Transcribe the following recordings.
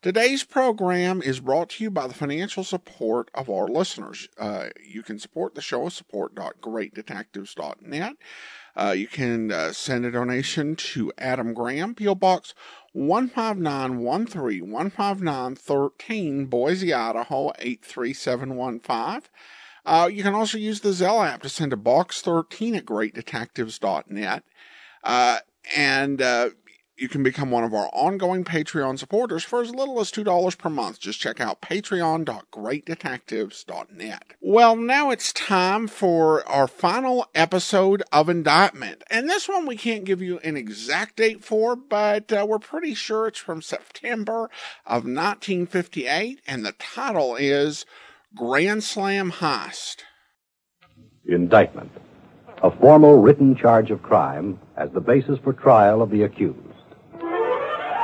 Today's program is brought to you by the financial support of our listeners. Uh, you can support the show at support.greatdetectives.net. Uh, you can uh, send a donation to Adam Graham, P.O. Box 15913 15913, Boise, Idaho 83715. Uh, you can also use the Zelle app to send a box 13 at greatdetectives.net. Uh, and uh, you can become one of our ongoing Patreon supporters for as little as $2 per month. Just check out patreon.greatdetectives.net. Well, now it's time for our final episode of Indictment. And this one we can't give you an exact date for, but uh, we're pretty sure it's from September of 1958. And the title is Grand Slam Heist. Indictment. A formal written charge of crime as the basis for trial of the accused.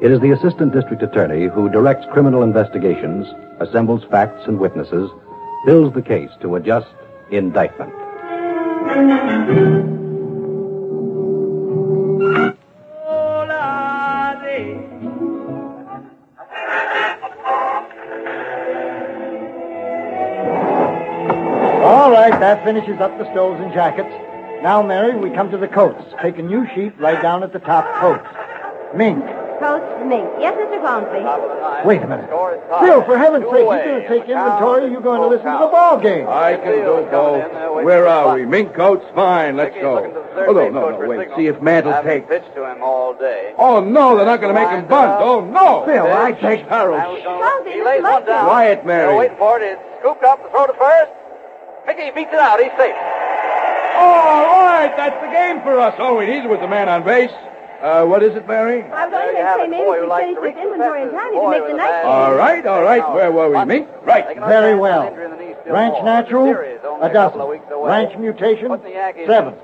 It is the Assistant District Attorney who directs criminal investigations, assembles facts and witnesses, builds the case to a just indictment. All right, that finishes up the stoles and jackets. Now, Mary, we come to the coats. Take a new sheet right down at the top. Coats. Mink. Coach Mink. Yes, Mr. Gauntry. Wait a minute. Phil, for heaven's sake, you're going to take inventory. You're going to listen to the ball game. I can do both. Where are we? Mink coats? Fine, let's go. Oh, no, no, no, wait. See if Mantle takes. pitched to him all day. Oh, no, they're not going to make him bunt. Oh, no. Phil, I take Harold. Gauntry, He lays one down. Quiet, Mary. They're waiting for it. It's scooped up. The throw to first. Mickey beats it out. He's safe. Oh, all right, that's the game for us. Oh, wait, he's with the man on base. Uh, what is it, Mary? I was only going to have say it, maybe if who we likes finish this inventory in fences. time, you can make the night. All right, all right. Where were we? Mink? Right. Very well. on injury in the knee Ranch natural, a dozen. Ranch mutation, seven.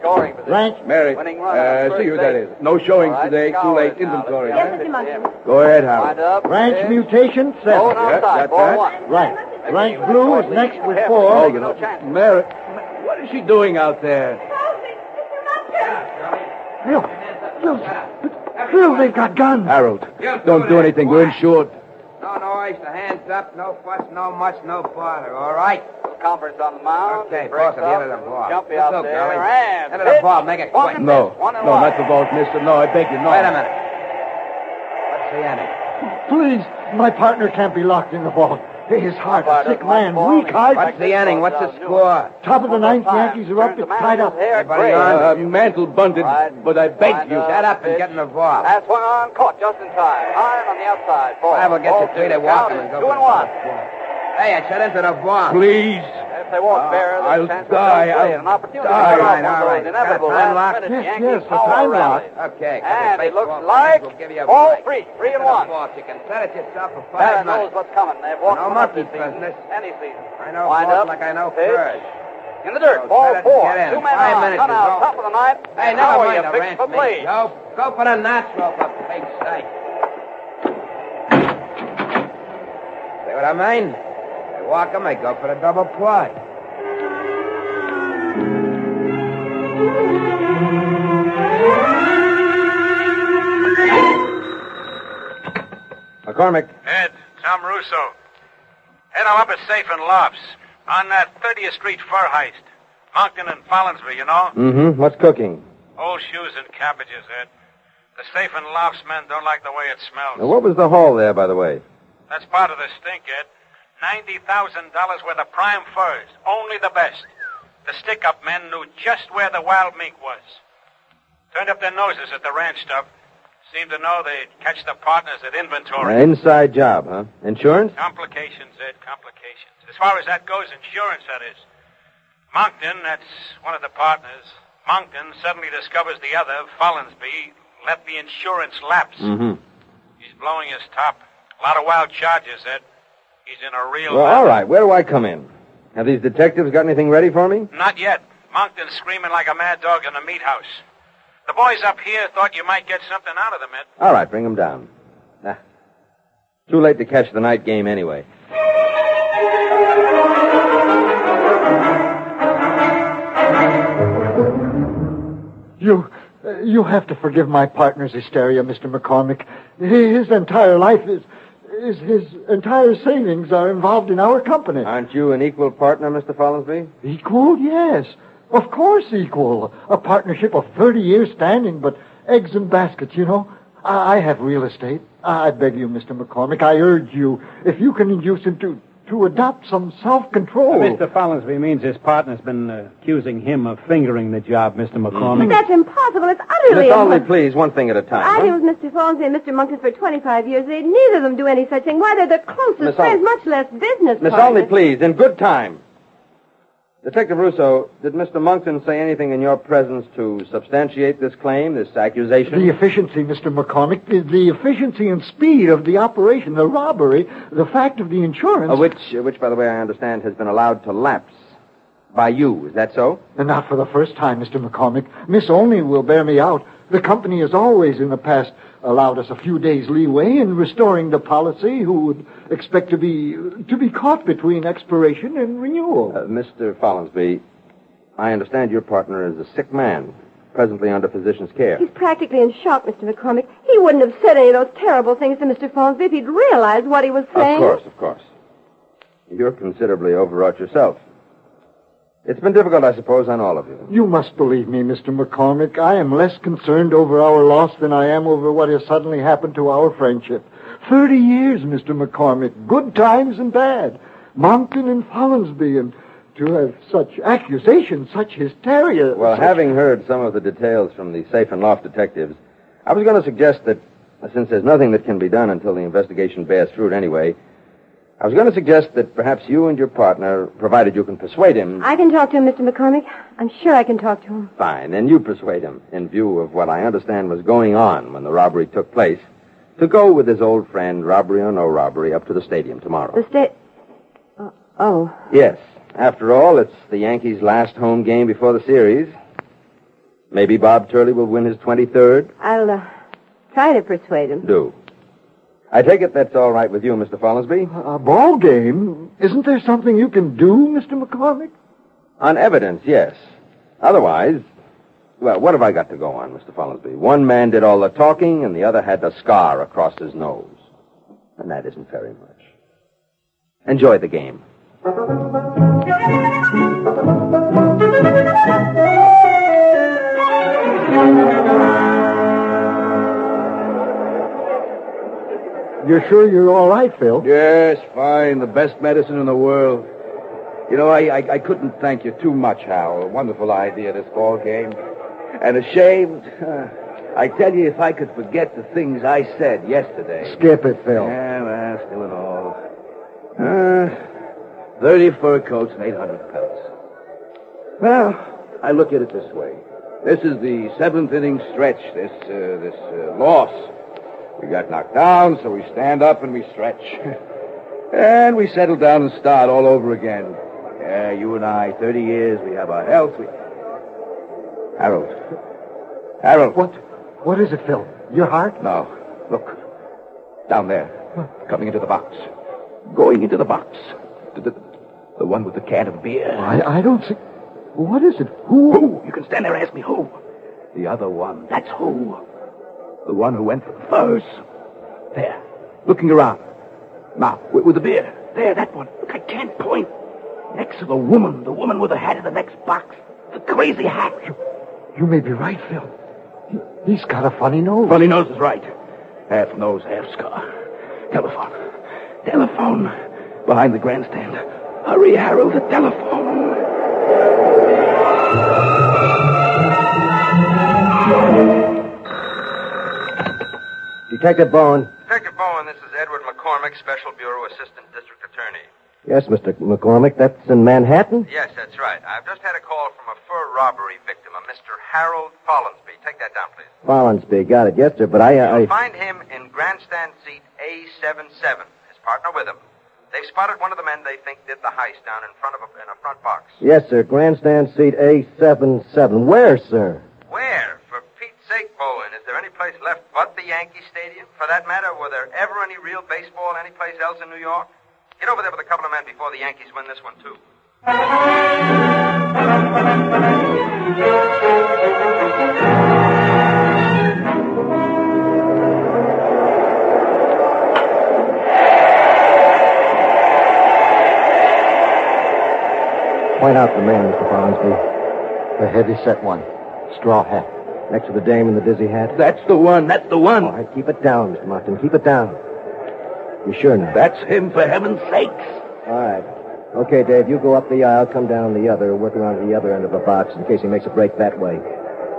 Ranch. Mary, uh, see who that is. No showings today. Too late. Inventory. Yes, Mr. Munson. Go ahead, Howard. Ranch mutation, seven. Yeah, that's right. Right. Ranch blue is next with four. Hold it. Mary, what is she doing out there? Help me. Mr. Phil, Phil, Phil, they've got guns. Harold, don't do anything. We're insured. No noise, the hands up, no fuss, no much, no bother, all right? Conference on the mound. Okay, Breaks boss, at the end up. of the ball. Jumpy Let's out go, there. Kelly. And End of the pitch. ball, make it One quick. and No, miss, one and no, one. not the vault, mister. No, I beg you, no. Wait a minute. What's the inning? Please, my partner can't be locked in the vault. His heart, a sick man, weak heart. What's the inning? What's the score? Top of the ninth, Yankees are up. It's tied up. Everybody Uh, mantle bunted, but I beg you. Shut up and get in the ball. That swung on, caught just in time. Iron on the outside. Ball. I will get you three to walk Count and go. Two for and the one. Hey, I shut into the ball. Please. If they won't uh, bear, there's I'll chance die. for double play. I'll An opportunity die. to All cut right, off all one right. of those inevitable time last lock? Yes, yes, the time lock. Okay. And it looks like will give you a ball break. three, three and one. ball. You can set it yourself for Batter five knows what's coming. They've walked No monkey this season. business. Any season. I know Wind up. like I know pitch. birds. In the dirt. So Ball set it and four. Two men Five on. minutes None out. Top of the ninth. Hey, And never how are mind you fixed for play? Go, go for the natural, for Pete's sake. See what I mean? They walk 'em, they go for the double play. McCormick. Ed, Tom Russo. Ed, I'm up at Safe and Lofts on that 30th Street fur heist. Moncton and Follinsby, you know? Mm-hmm. What's cooking? Old shoes and cabbages, Ed. The Safe and Lofts men don't like the way it smells. Now, what was the haul there, by the way? That's part of the stink, Ed. $90,000 worth of prime furs. Only the best. The stick-up men knew just where the wild mink was. Turned up their noses at the ranch stuff. Seemed to know they'd catch the partners at inventory. An inside job, huh? Insurance? Complications, Ed, complications. As far as that goes, insurance, that is. Moncton, that's one of the partners. Moncton suddenly discovers the other, Follinsby, let the insurance lapse. Mm-hmm. He's blowing his top. A lot of wild charges, Ed. He's in a real... Well, all right. Where do I come in? Have these detectives got anything ready for me? Not yet. Moncton's screaming like a mad dog in a meat house. The boys up here thought you might get something out of them, Ed. All right, bring them down. Ah. Too late to catch the night game anyway. You, you have to forgive my partner's hysteria, Mr. McCormick. His entire life is, is his entire savings are involved in our company. Aren't you an equal partner, Mr. Follinsby? Equal? Yes. Of course equal. A partnership of 30 years standing, but eggs and baskets, you know. I I have real estate. I beg you, Mr. McCormick, I urge you, if you can induce him to, to adopt some self-control. Mr. Follinsby means his partner's been uh, accusing him of fingering the job, Mr. McCormick. That's impossible. It's utterly impossible. Miss Olney, impossible. please, one thing at a time. I've huh? been with Mr. Folsey and Mr. Monkton for 25 years. They neither of them do any such thing. Why, they're the closest Miss friends, Olney. much less business Miss partners. Olney, please, in good time. Detective Russo, did Mr. Monkton say anything in your presence to substantiate this claim, this accusation? The efficiency, Mr. McCormick, the, the efficiency and speed of the operation, the robbery, the fact of the insurance. Uh, which, uh, which, by the way, I understand has been allowed to lapse by you. Is that so? And not for the first time, Mr. McCormick. Miss Olney will bear me out. The company has always in the past allowed us a few days leeway in restoring the policy who would expect to be to be caught between expiration and renewal. Uh, Mr. Follinsby, I understand your partner is a sick man, presently under physician's care. He's practically in shock, Mr. McCormick. He wouldn't have said any of those terrible things to Mr. Folsey if he'd realized what he was saying. Of course, of course. You're considerably overwrought yourself. It's been difficult, I suppose, on all of you. You must believe me, Mr. McCormick. I am less concerned over our loss than I am over what has suddenly happened to our friendship. Thirty years, Mr. McCormick. Good times and bad. Moncton and Follinsby, and to have such accusations, such hysteria. Well, such- having heard some of the details from the safe and loft detectives, I was going to suggest that, since there's nothing that can be done until the investigation bears fruit anyway, I was going to suggest that perhaps you and your partner, provided you can persuade him, I can talk to him, Mr. McCormick. I'm sure I can talk to him. fine, Then you persuade him, in view of what I understand was going on when the robbery took place, to go with his old friend, robbery or no robbery, up to the stadium tomorrow. The state. Oh, oh. Yes, After all, it's the Yankees' last home game before the series. Maybe Bob Turley will win his 23rd. I'll uh, try to persuade him. Do. I take it that's all right with you, Mr. Follinsby? A ball game? Isn't there something you can do, Mr. McCormick? On evidence, yes. Otherwise, well, what have I got to go on, Mr. Follinsby? One man did all the talking, and the other had the scar across his nose. And that isn't very much. Enjoy the game. You're sure you're all right, Phil? Yes, fine. The best medicine in the world. You know, I, I, I couldn't thank you too much, Hal. A wonderful idea, this ball game. And ashamed. Uh, I tell you, if I could forget the things I said yesterday. Skip it, Phil. Yeah, well, still it all. Uh, 30 fur coats and 800 pelts. Well, I look at it this way. This is the seventh inning stretch, this, uh, this uh, loss. We got knocked down, so we stand up and we stretch. and we settle down and start all over again. Yeah, you and I, 30 years, we have our health. We... Harold. Harold. What? What is it, Phil? Your heart? No. Look. Down there. Coming into the box. Going into the box. The, the, the one with the can of beer. I, I don't see. What is it? Who? Who? You can stand there and ask me who. The other one. That's who. The one who went for the furs. There. Looking around. Now, with, the beard. There, that one. Look, I can't point. Next to the woman. The woman with the hat in the next box. The crazy hat. You, you may be right, Phil. He, he's got a funny nose. Funny nose is right. Half nose, half scar. Telephone. Telephone. Behind the grandstand. Hurry, Harold, the telephone. Detective Bowen. Detective Bowen, this is Edward McCormick, Special Bureau Assistant District Attorney. Yes, Mr. McCormick. That's in Manhattan? Yes, that's right. I've just had a call from a fur robbery victim, a Mr. Harold Follinsby. Take that down, please. Follinsby. Got it. Yes, sir. But I. Uh, I... find him in grandstand seat A77. His partner with him. They've spotted one of the men they think did the heist down in front of a, in a front box. Yes, sir. Grandstand seat A77. Where, sir? Where? For Pete's sake, Bowen, there any place left but the Yankee Stadium? For that matter, were there ever any real baseball anyplace else in New York? Get over there with a couple of men before the Yankees win this one, too. Point out the man, Mr. Follinsby. The heavy-set one. Straw hat. Next to the dame in the dizzy hat. That's the one. That's the one. All right, keep it down, Mr. Martin. Keep it down. You sure now? That's him, for heaven's sakes. All right. Okay, Dave, you go up the aisle, come down the other, work around to the other end of the box in case he makes a break that way.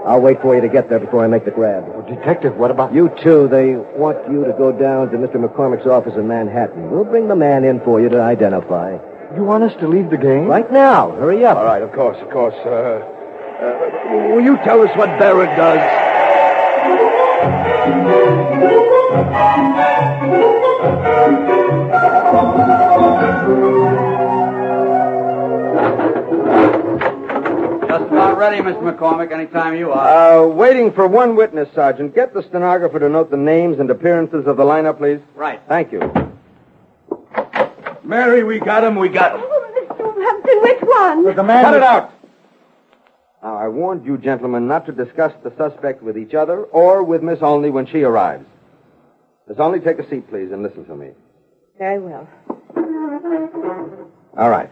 I'll wait for you to get there before I make the grab. Oh, detective, what about... You too. They want you to go down to Mr. McCormick's office in Manhattan. We'll bring the man in for you to identify. You want us to leave the game? Right now. Hurry up. All right, of course, of course. Uh, uh, will you tell us what Barrett does? Just about ready, Mr. McCormick, anytime you are. Uh, waiting for one witness, Sergeant. Get the stenographer to note the names and appearances of the lineup, please. Right. Thank you. Mary, we got him. We got him. Then which one? The man... Cut it out. Now, I warned you gentlemen not to discuss the suspect with each other or with Miss Olney when she arrives. Miss Olney, take a seat, please, and listen to me. Very well. All right.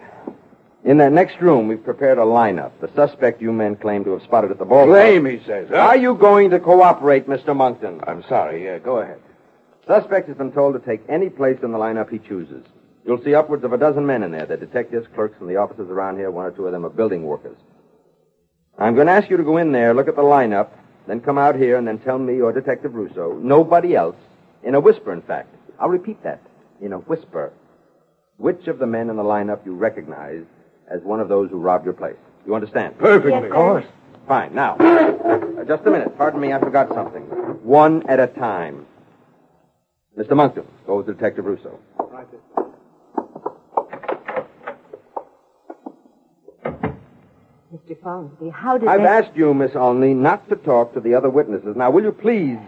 In that next room, we've prepared a lineup. The suspect you men claim to have spotted at the ball. Claim, he says. Huh? Are you going to cooperate, Mr. Monkton? I'm sorry. Yeah, go ahead. Suspect has been told to take any place in the lineup he chooses. You'll see upwards of a dozen men in there. They're detectives, clerks from the offices around here. One or two of them are building workers. I'm going to ask you to go in there, look at the lineup, then come out here and then tell me or Detective Russo, nobody else, in a whisper, in fact. I'll repeat that. In a whisper. Which of the men in the lineup you recognize as one of those who robbed your place. You understand? Perfectly. Yes, Of course. Fine. Now, uh, just a minute. Pardon me, I forgot something. One at a time. Mr. Monkton, go with Detective Russo. Mr. How did I've they... asked you, Miss Olney, not to talk to the other witnesses. Now, will you please?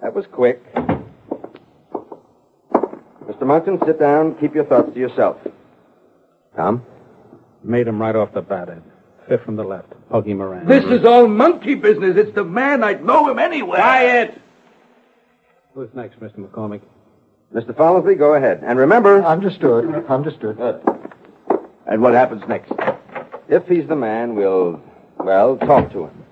That was quick. Mr. Monkton, sit down. Keep your thoughts to yourself. Tom? Made him right off the bat, Ed. Fifth from the left. Puggy Moran. This is all monkey business. It's the man. I'd know him anywhere. Quiet! Who's next, Mr. McCormick? Mr. Follansby, go ahead. And remember. Understood. Understood. Good. And what happens next? If he's the man, we'll, well, talk to him.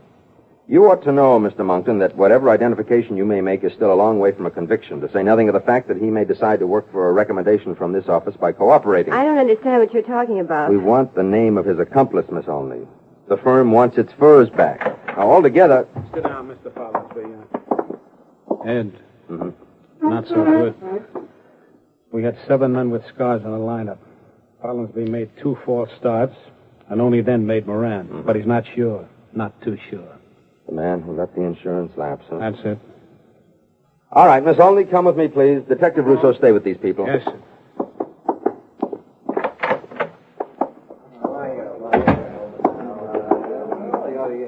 You ought to know, Mr. Monkton, that whatever identification you may make is still a long way from a conviction, to say nothing of the fact that he may decide to work for a recommendation from this office by cooperating. I don't understand what you're talking about. We want the name of his accomplice, Miss Olney. The firm wants its furs back. Now, altogether. Sit down, Mr. Follansby. Ed. Mm-hmm. Not so good. We had seven men with scars in the lineup. Follansby made two false starts, and only then made Moran. Mm-hmm. But he's not sure. Not too sure. The man who let the insurance lapse, huh? That's it. All right, Miss Olney, come with me, please. Detective Russo, stay with these people. Yes, sir.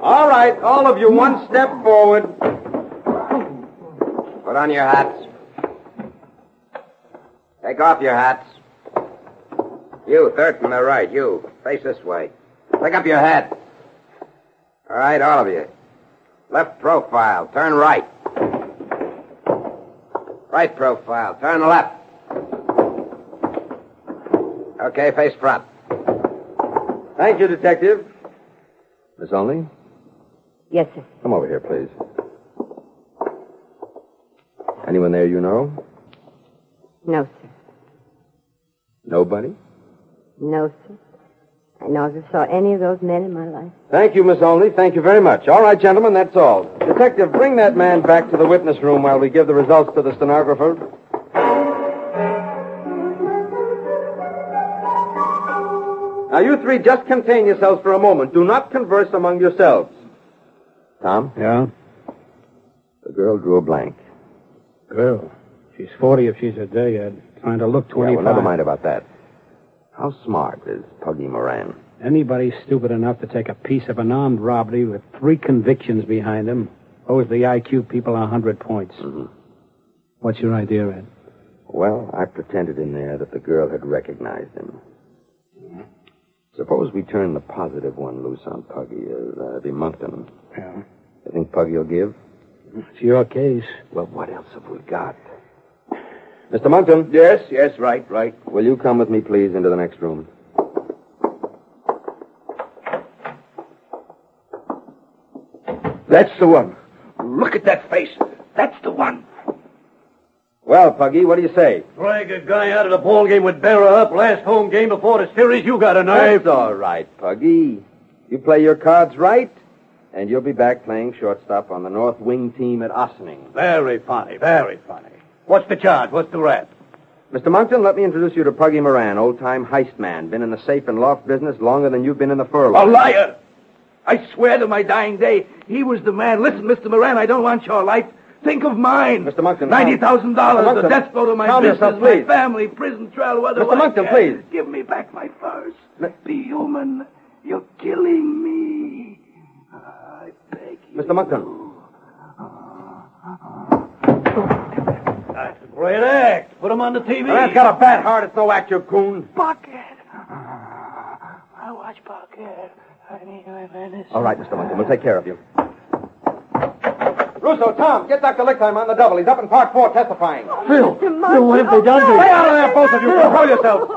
All right, all of you, one step forward. Put on your hats. Take off your hats. You, third from the right. You, face this way. Pick up your hat. All right, all of you. Left profile, turn right. Right profile, turn left. Okay, face front. Thank you, Detective. Miss Olney, Yes, sir. come over here, please. Anyone there you know? No, sir. Nobody? No, sir. I never saw any of those men in my life. Thank you, Miss Olney. Thank you very much. All right, gentlemen, that's all. Detective, bring that man back to the witness room while we give the results to the stenographer. Now, you three just contain yourselves for a moment. Do not converse among yourselves. Tom? Yeah? The girl drew a blank. Girl. She's 40 if she's a day, Ed. Trying to look 25. Yeah, 25. well, never mind about that. How smart is Puggy Moran? Anybody stupid enough to take a piece of an armed robbery with three convictions behind him owes the IQ people a hundred points. Mm-hmm. What's your idea, Ed? Well, I pretended in there that the girl had recognized him. Suppose we turn the positive one loose on Puggy. Uh, that'd be Monkton. Yeah. You think Puggy will give? It's your case. Well, what else have we got? Mr. Monkton? Yes, yes, right, right. Will you come with me, please, into the next room? That's the one. Look at that face. That's the one. Well, Puggy, what do you say? Drag a guy out of the ball game with Berra up last home game before the series. You got a knife. That's all right, Puggy. You play your cards right, and you'll be back playing shortstop on the North Wing team at Ossining. Very funny, very funny. What's the charge? What's the rap? Mr. Monkton, let me introduce you to Puggy Moran, old-time heist man. Been in the safe and loft business longer than you've been in the fur A liar. I swear to my dying day, he was the man. Listen, Mr. Moran, I don't want your life. Think of mine. Mr. Monkton. Ninety thousand dollars, the death blow to my business, yourself, my family, prison trial, whether Mr. Monkton, please. Give me back my furs. Be human. You're killing me. I beg you. Mr. Monkton. That's a great act. Put him on the TV. That's got a bad heart. It's no act, you coon. Bucket. I watch Bucket. I need my medicine. All right, Mr. Monkton, we'll take care of you. Russo, Tom, get Dr. Lichtheim on the double. He's up in Park 4 testifying. Oh, Phil, Phil, what have they done to you? Stay out of there, both of you. Control yourself.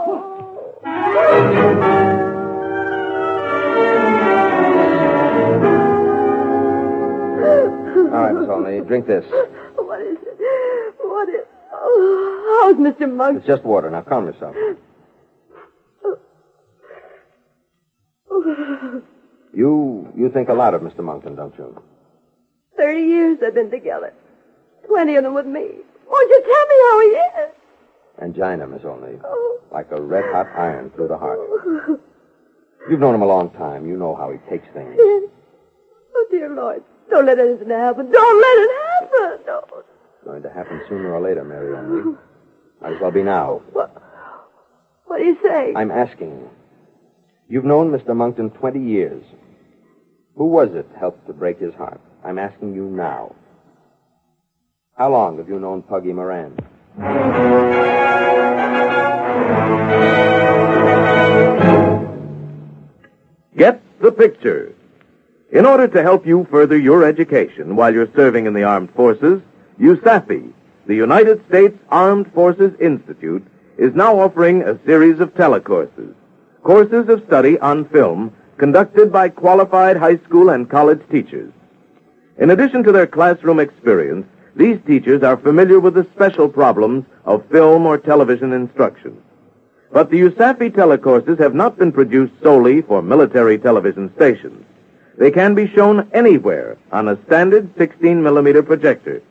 All right, Miss Olney, drink this. What is it? What is... How's Mr. Muggs? It's just water. Now, calm yourself. You you think a lot of Mr. Monkton, don't you? Thirty years they've been together. Twenty of them with me. Won't you tell me how he is? Angina, Miss Olney. Oh. Like a red hot iron through the heart. You've known him a long time. You know how he takes things. Oh, dear Lord. Don't let anything happen. Don't let it happen. No. It's going to happen sooner or later, Mary Olney. Might as well be now. What what do you say? I'm asking. You've known Mr. Monkton 20 years. Who was it helped to break his heart? I'm asking you now. How long have you known Puggy Moran? Get the picture. In order to help you further your education while you're serving in the armed forces, USAFI, the United States Armed Forces Institute, is now offering a series of telecourses. Courses of study on film conducted by qualified high school and college teachers. In addition to their classroom experience, these teachers are familiar with the special problems of film or television instruction. But the USAFI telecourses have not been produced solely for military television stations. They can be shown anywhere on a standard 16 millimeter projector.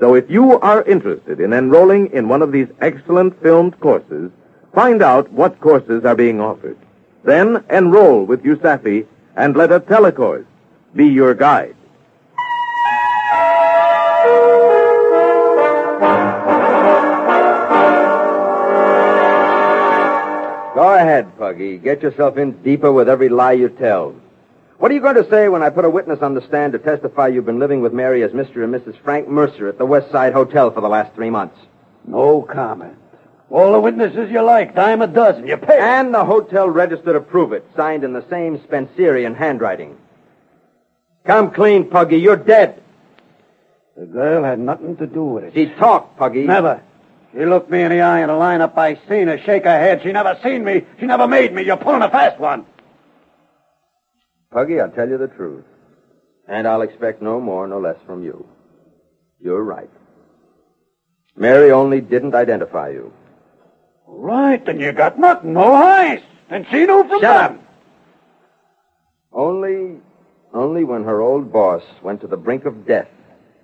So if you are interested in enrolling in one of these excellent filmed courses, find out what courses are being offered. Then enroll with USAFI and let a telecourse be your guide. Go ahead, Puggy. Get yourself in deeper with every lie you tell. What are you going to say when I put a witness on the stand to testify you've been living with Mary as Mr. and Mrs. Frank Mercer at the West Side Hotel for the last three months? No comment. All the witnesses you like, dime a dozen. You pay. And the hotel register to prove it, signed in the same Spencerian handwriting. Come clean, Puggy. You're dead. The girl had nothing to do with it. She talked, Puggy. Never. She looked me in the eye in a lineup. I seen her shake her head. She never seen me. She never made me. You're pulling a fast one. Puggy, I'll tell you the truth. And I'll expect no more, no less from you. You're right. Mary Olney didn't identify you. Right, then you got nothing. No eyes. And she knew from Shut them. up. Only, only when her old boss went to the brink of death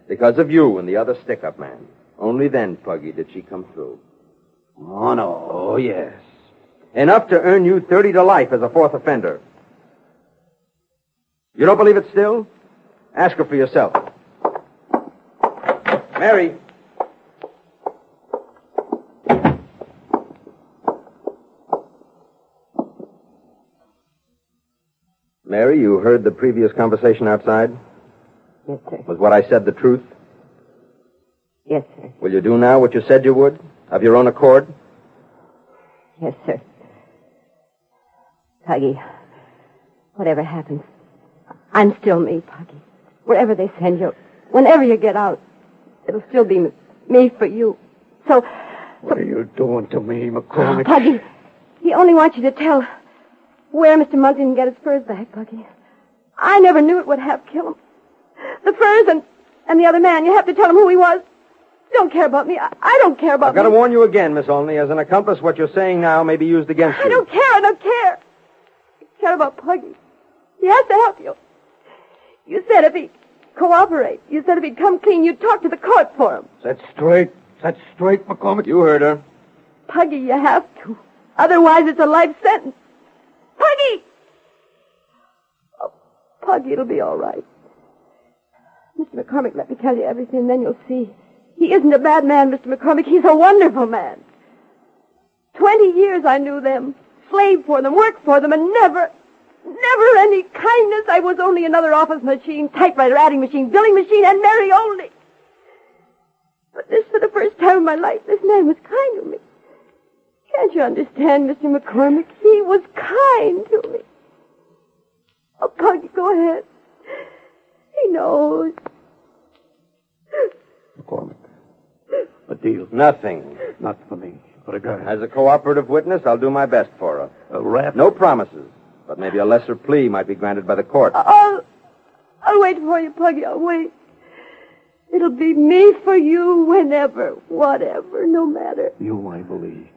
because of you and the other stick-up man. Only then, Puggy, did she come through. Oh, no. Oh, yes. Enough to earn you 30 to life as a fourth offender. You don't believe it still? Ask her for yourself. Mary. Mary, you heard the previous conversation outside? Yes, sir. Was what I said the truth? Yes, sir. Will you do now what you said you would? Of your own accord? Yes, sir. Puggy, whatever happens, I'm still me, Puggy. Wherever they send you, whenever you get out, it'll still be me, me for you. So, What are you doing to me, McCormick? Ah, Puggy, he only wants you to tell where Mr. Monkton can get his furs back, Puggy. I never knew it would have killed him. The furs and, and the other man, you have to tell him who he was. You don't care about me. I, I don't care about I've got to warn you again, Miss Olney. As an accomplice, what you're saying now may be used against I you. I don't care. I don't care. I care about Puggy. He has to help you. You said if he'd cooperate, you said if he'd come clean, you'd talk to the court for him. That's straight. That's straight, McCormick. You heard her. Puggy, you have to. Otherwise, it's a life sentence. Puggy! Oh, Puggy, it'll be all right. Mr. McCormick, let me tell you everything, and then you'll see. He isn't a bad man, Mr. McCormick. He's a wonderful man. Twenty years I knew them, slaved for them, worked for them, and never, never any kindness. I was only another office machine, typewriter, adding machine, billing machine, and Mary Olney. But this, for the first time in my life, this man was kind to me. Can't you understand, Mr. McCormick? He was kind to me. Oh, Puggy, go ahead. He knows. McCormick. A deal. Nothing. Not for me. For a guy. As a cooperative witness, I'll do my best for her. A rap? No promises, but maybe a lesser plea might be granted by the court. I'll, I'll wait for you, Puggy. I'll wait. It'll be me for you whenever, whatever, no matter. You, I believe.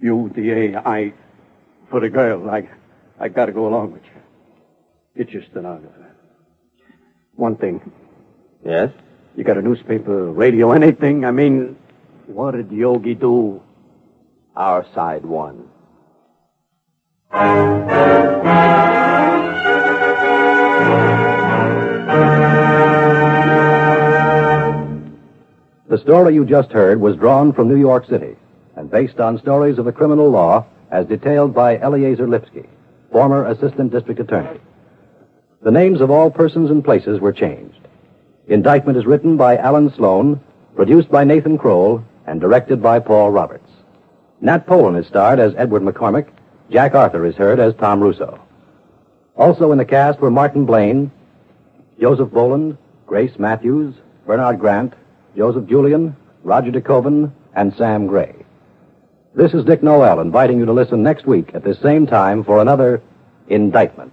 You, DA, I, for the girl, I, I gotta go along with you. Get your stenographer. One thing. Yes? You got a newspaper, radio, anything? I mean, what did Yogi do? Our side won. The story you just heard was drawn from New York City and based on stories of the criminal law as detailed by Eleazar Lipsky, former Assistant District Attorney. The names of all persons and places were changed. Indictment is written by Alan Sloan, produced by Nathan Kroll, and directed by Paul Roberts. Nat Polen is starred as Edward McCormick. Jack Arthur is heard as Tom Russo. Also in the cast were Martin Blaine, Joseph Boland, Grace Matthews, Bernard Grant, Joseph Julian, Roger DeKoven, and Sam Gray. This is Dick Noel inviting you to listen next week at this same time for another Indictment.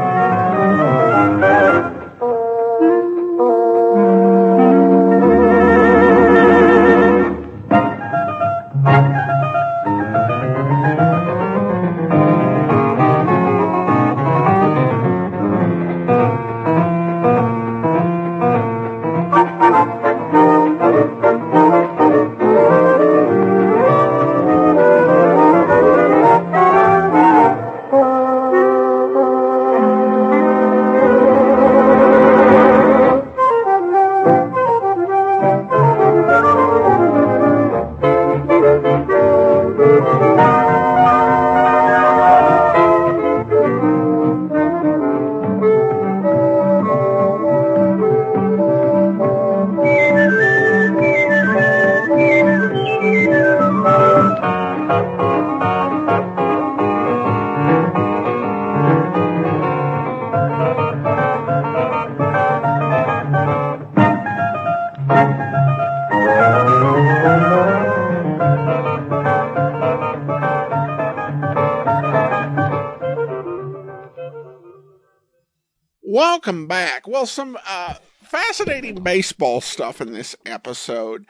Welcome back. Well, some uh, fascinating baseball stuff in this episode.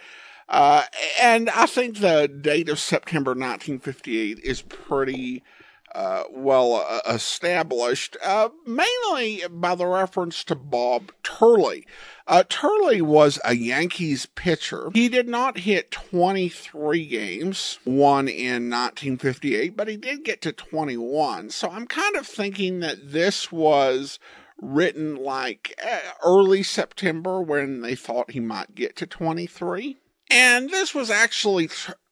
Uh, and I think the date of September 1958 is pretty uh, well uh, established, uh, mainly by the reference to Bob Turley. Uh, Turley was a Yankees pitcher. He did not hit 23 games, one in 1958, but he did get to 21. So I'm kind of thinking that this was written like uh, early September when they thought he might get to 23. And this was actually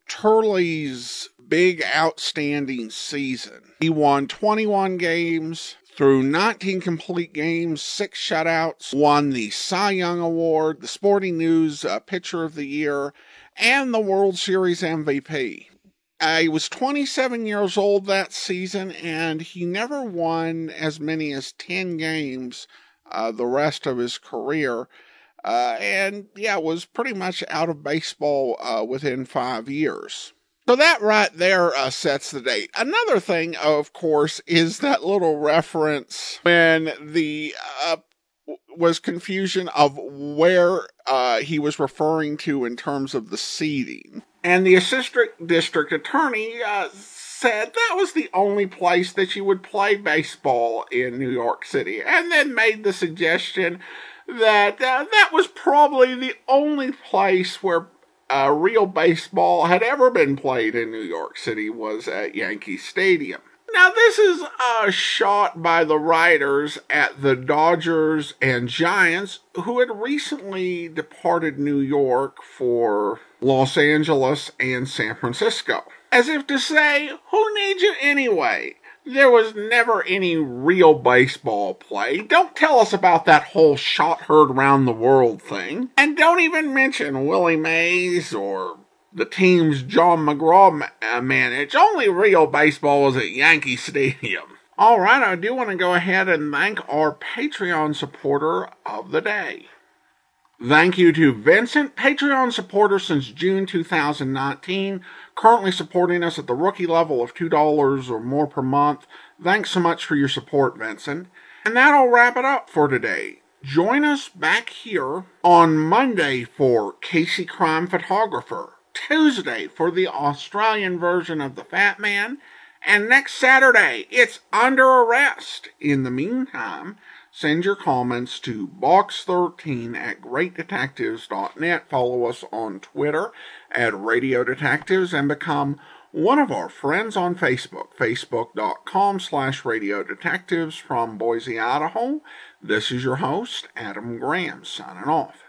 Turley's big outstanding season. He won 21 games through 19 complete games, six shutouts, won the Cy Young Award, the Sporting News uh, Pitcher of the Year, and the World Series MVP. He was 27 years old that season, and he never won as many as 10 games uh, the rest of his career. Uh, and yeah, was pretty much out of baseball uh, within five years. So that right there uh, sets the date. Another thing, of course, is that little reference when the uh, was confusion of where uh, he was referring to in terms of the seating. And the assistant district attorney uh, said that was the only place that you would play baseball in New York City, and then made the suggestion that uh, that was probably the only place where uh, real baseball had ever been played in New York City was at Yankee Stadium. Now, this is a shot by the writers at the Dodgers and Giants, who had recently departed New York for Los Angeles and San Francisco. As if to say, who needs you anyway? There was never any real baseball play. Don't tell us about that whole shot heard round the world thing. And don't even mention Willie Mays or the teams John McGraw uh, managed. Only real baseball was at Yankee Stadium. All right, I do want to go ahead and thank our Patreon supporter of the day. Thank you to Vincent, Patreon supporter since June 2019, currently supporting us at the rookie level of $2 or more per month. Thanks so much for your support, Vincent. And that'll wrap it up for today. Join us back here on Monday for Casey Crime Photographer. Tuesday for the Australian version of The Fat Man, and next Saturday it's Under Arrest. In the meantime, Send your comments to box13 at greatdetectives.net. Follow us on Twitter at Radio Detectives and become one of our friends on Facebook, facebook.com slash radio detectives from Boise, Idaho. This is your host, Adam Graham, signing off.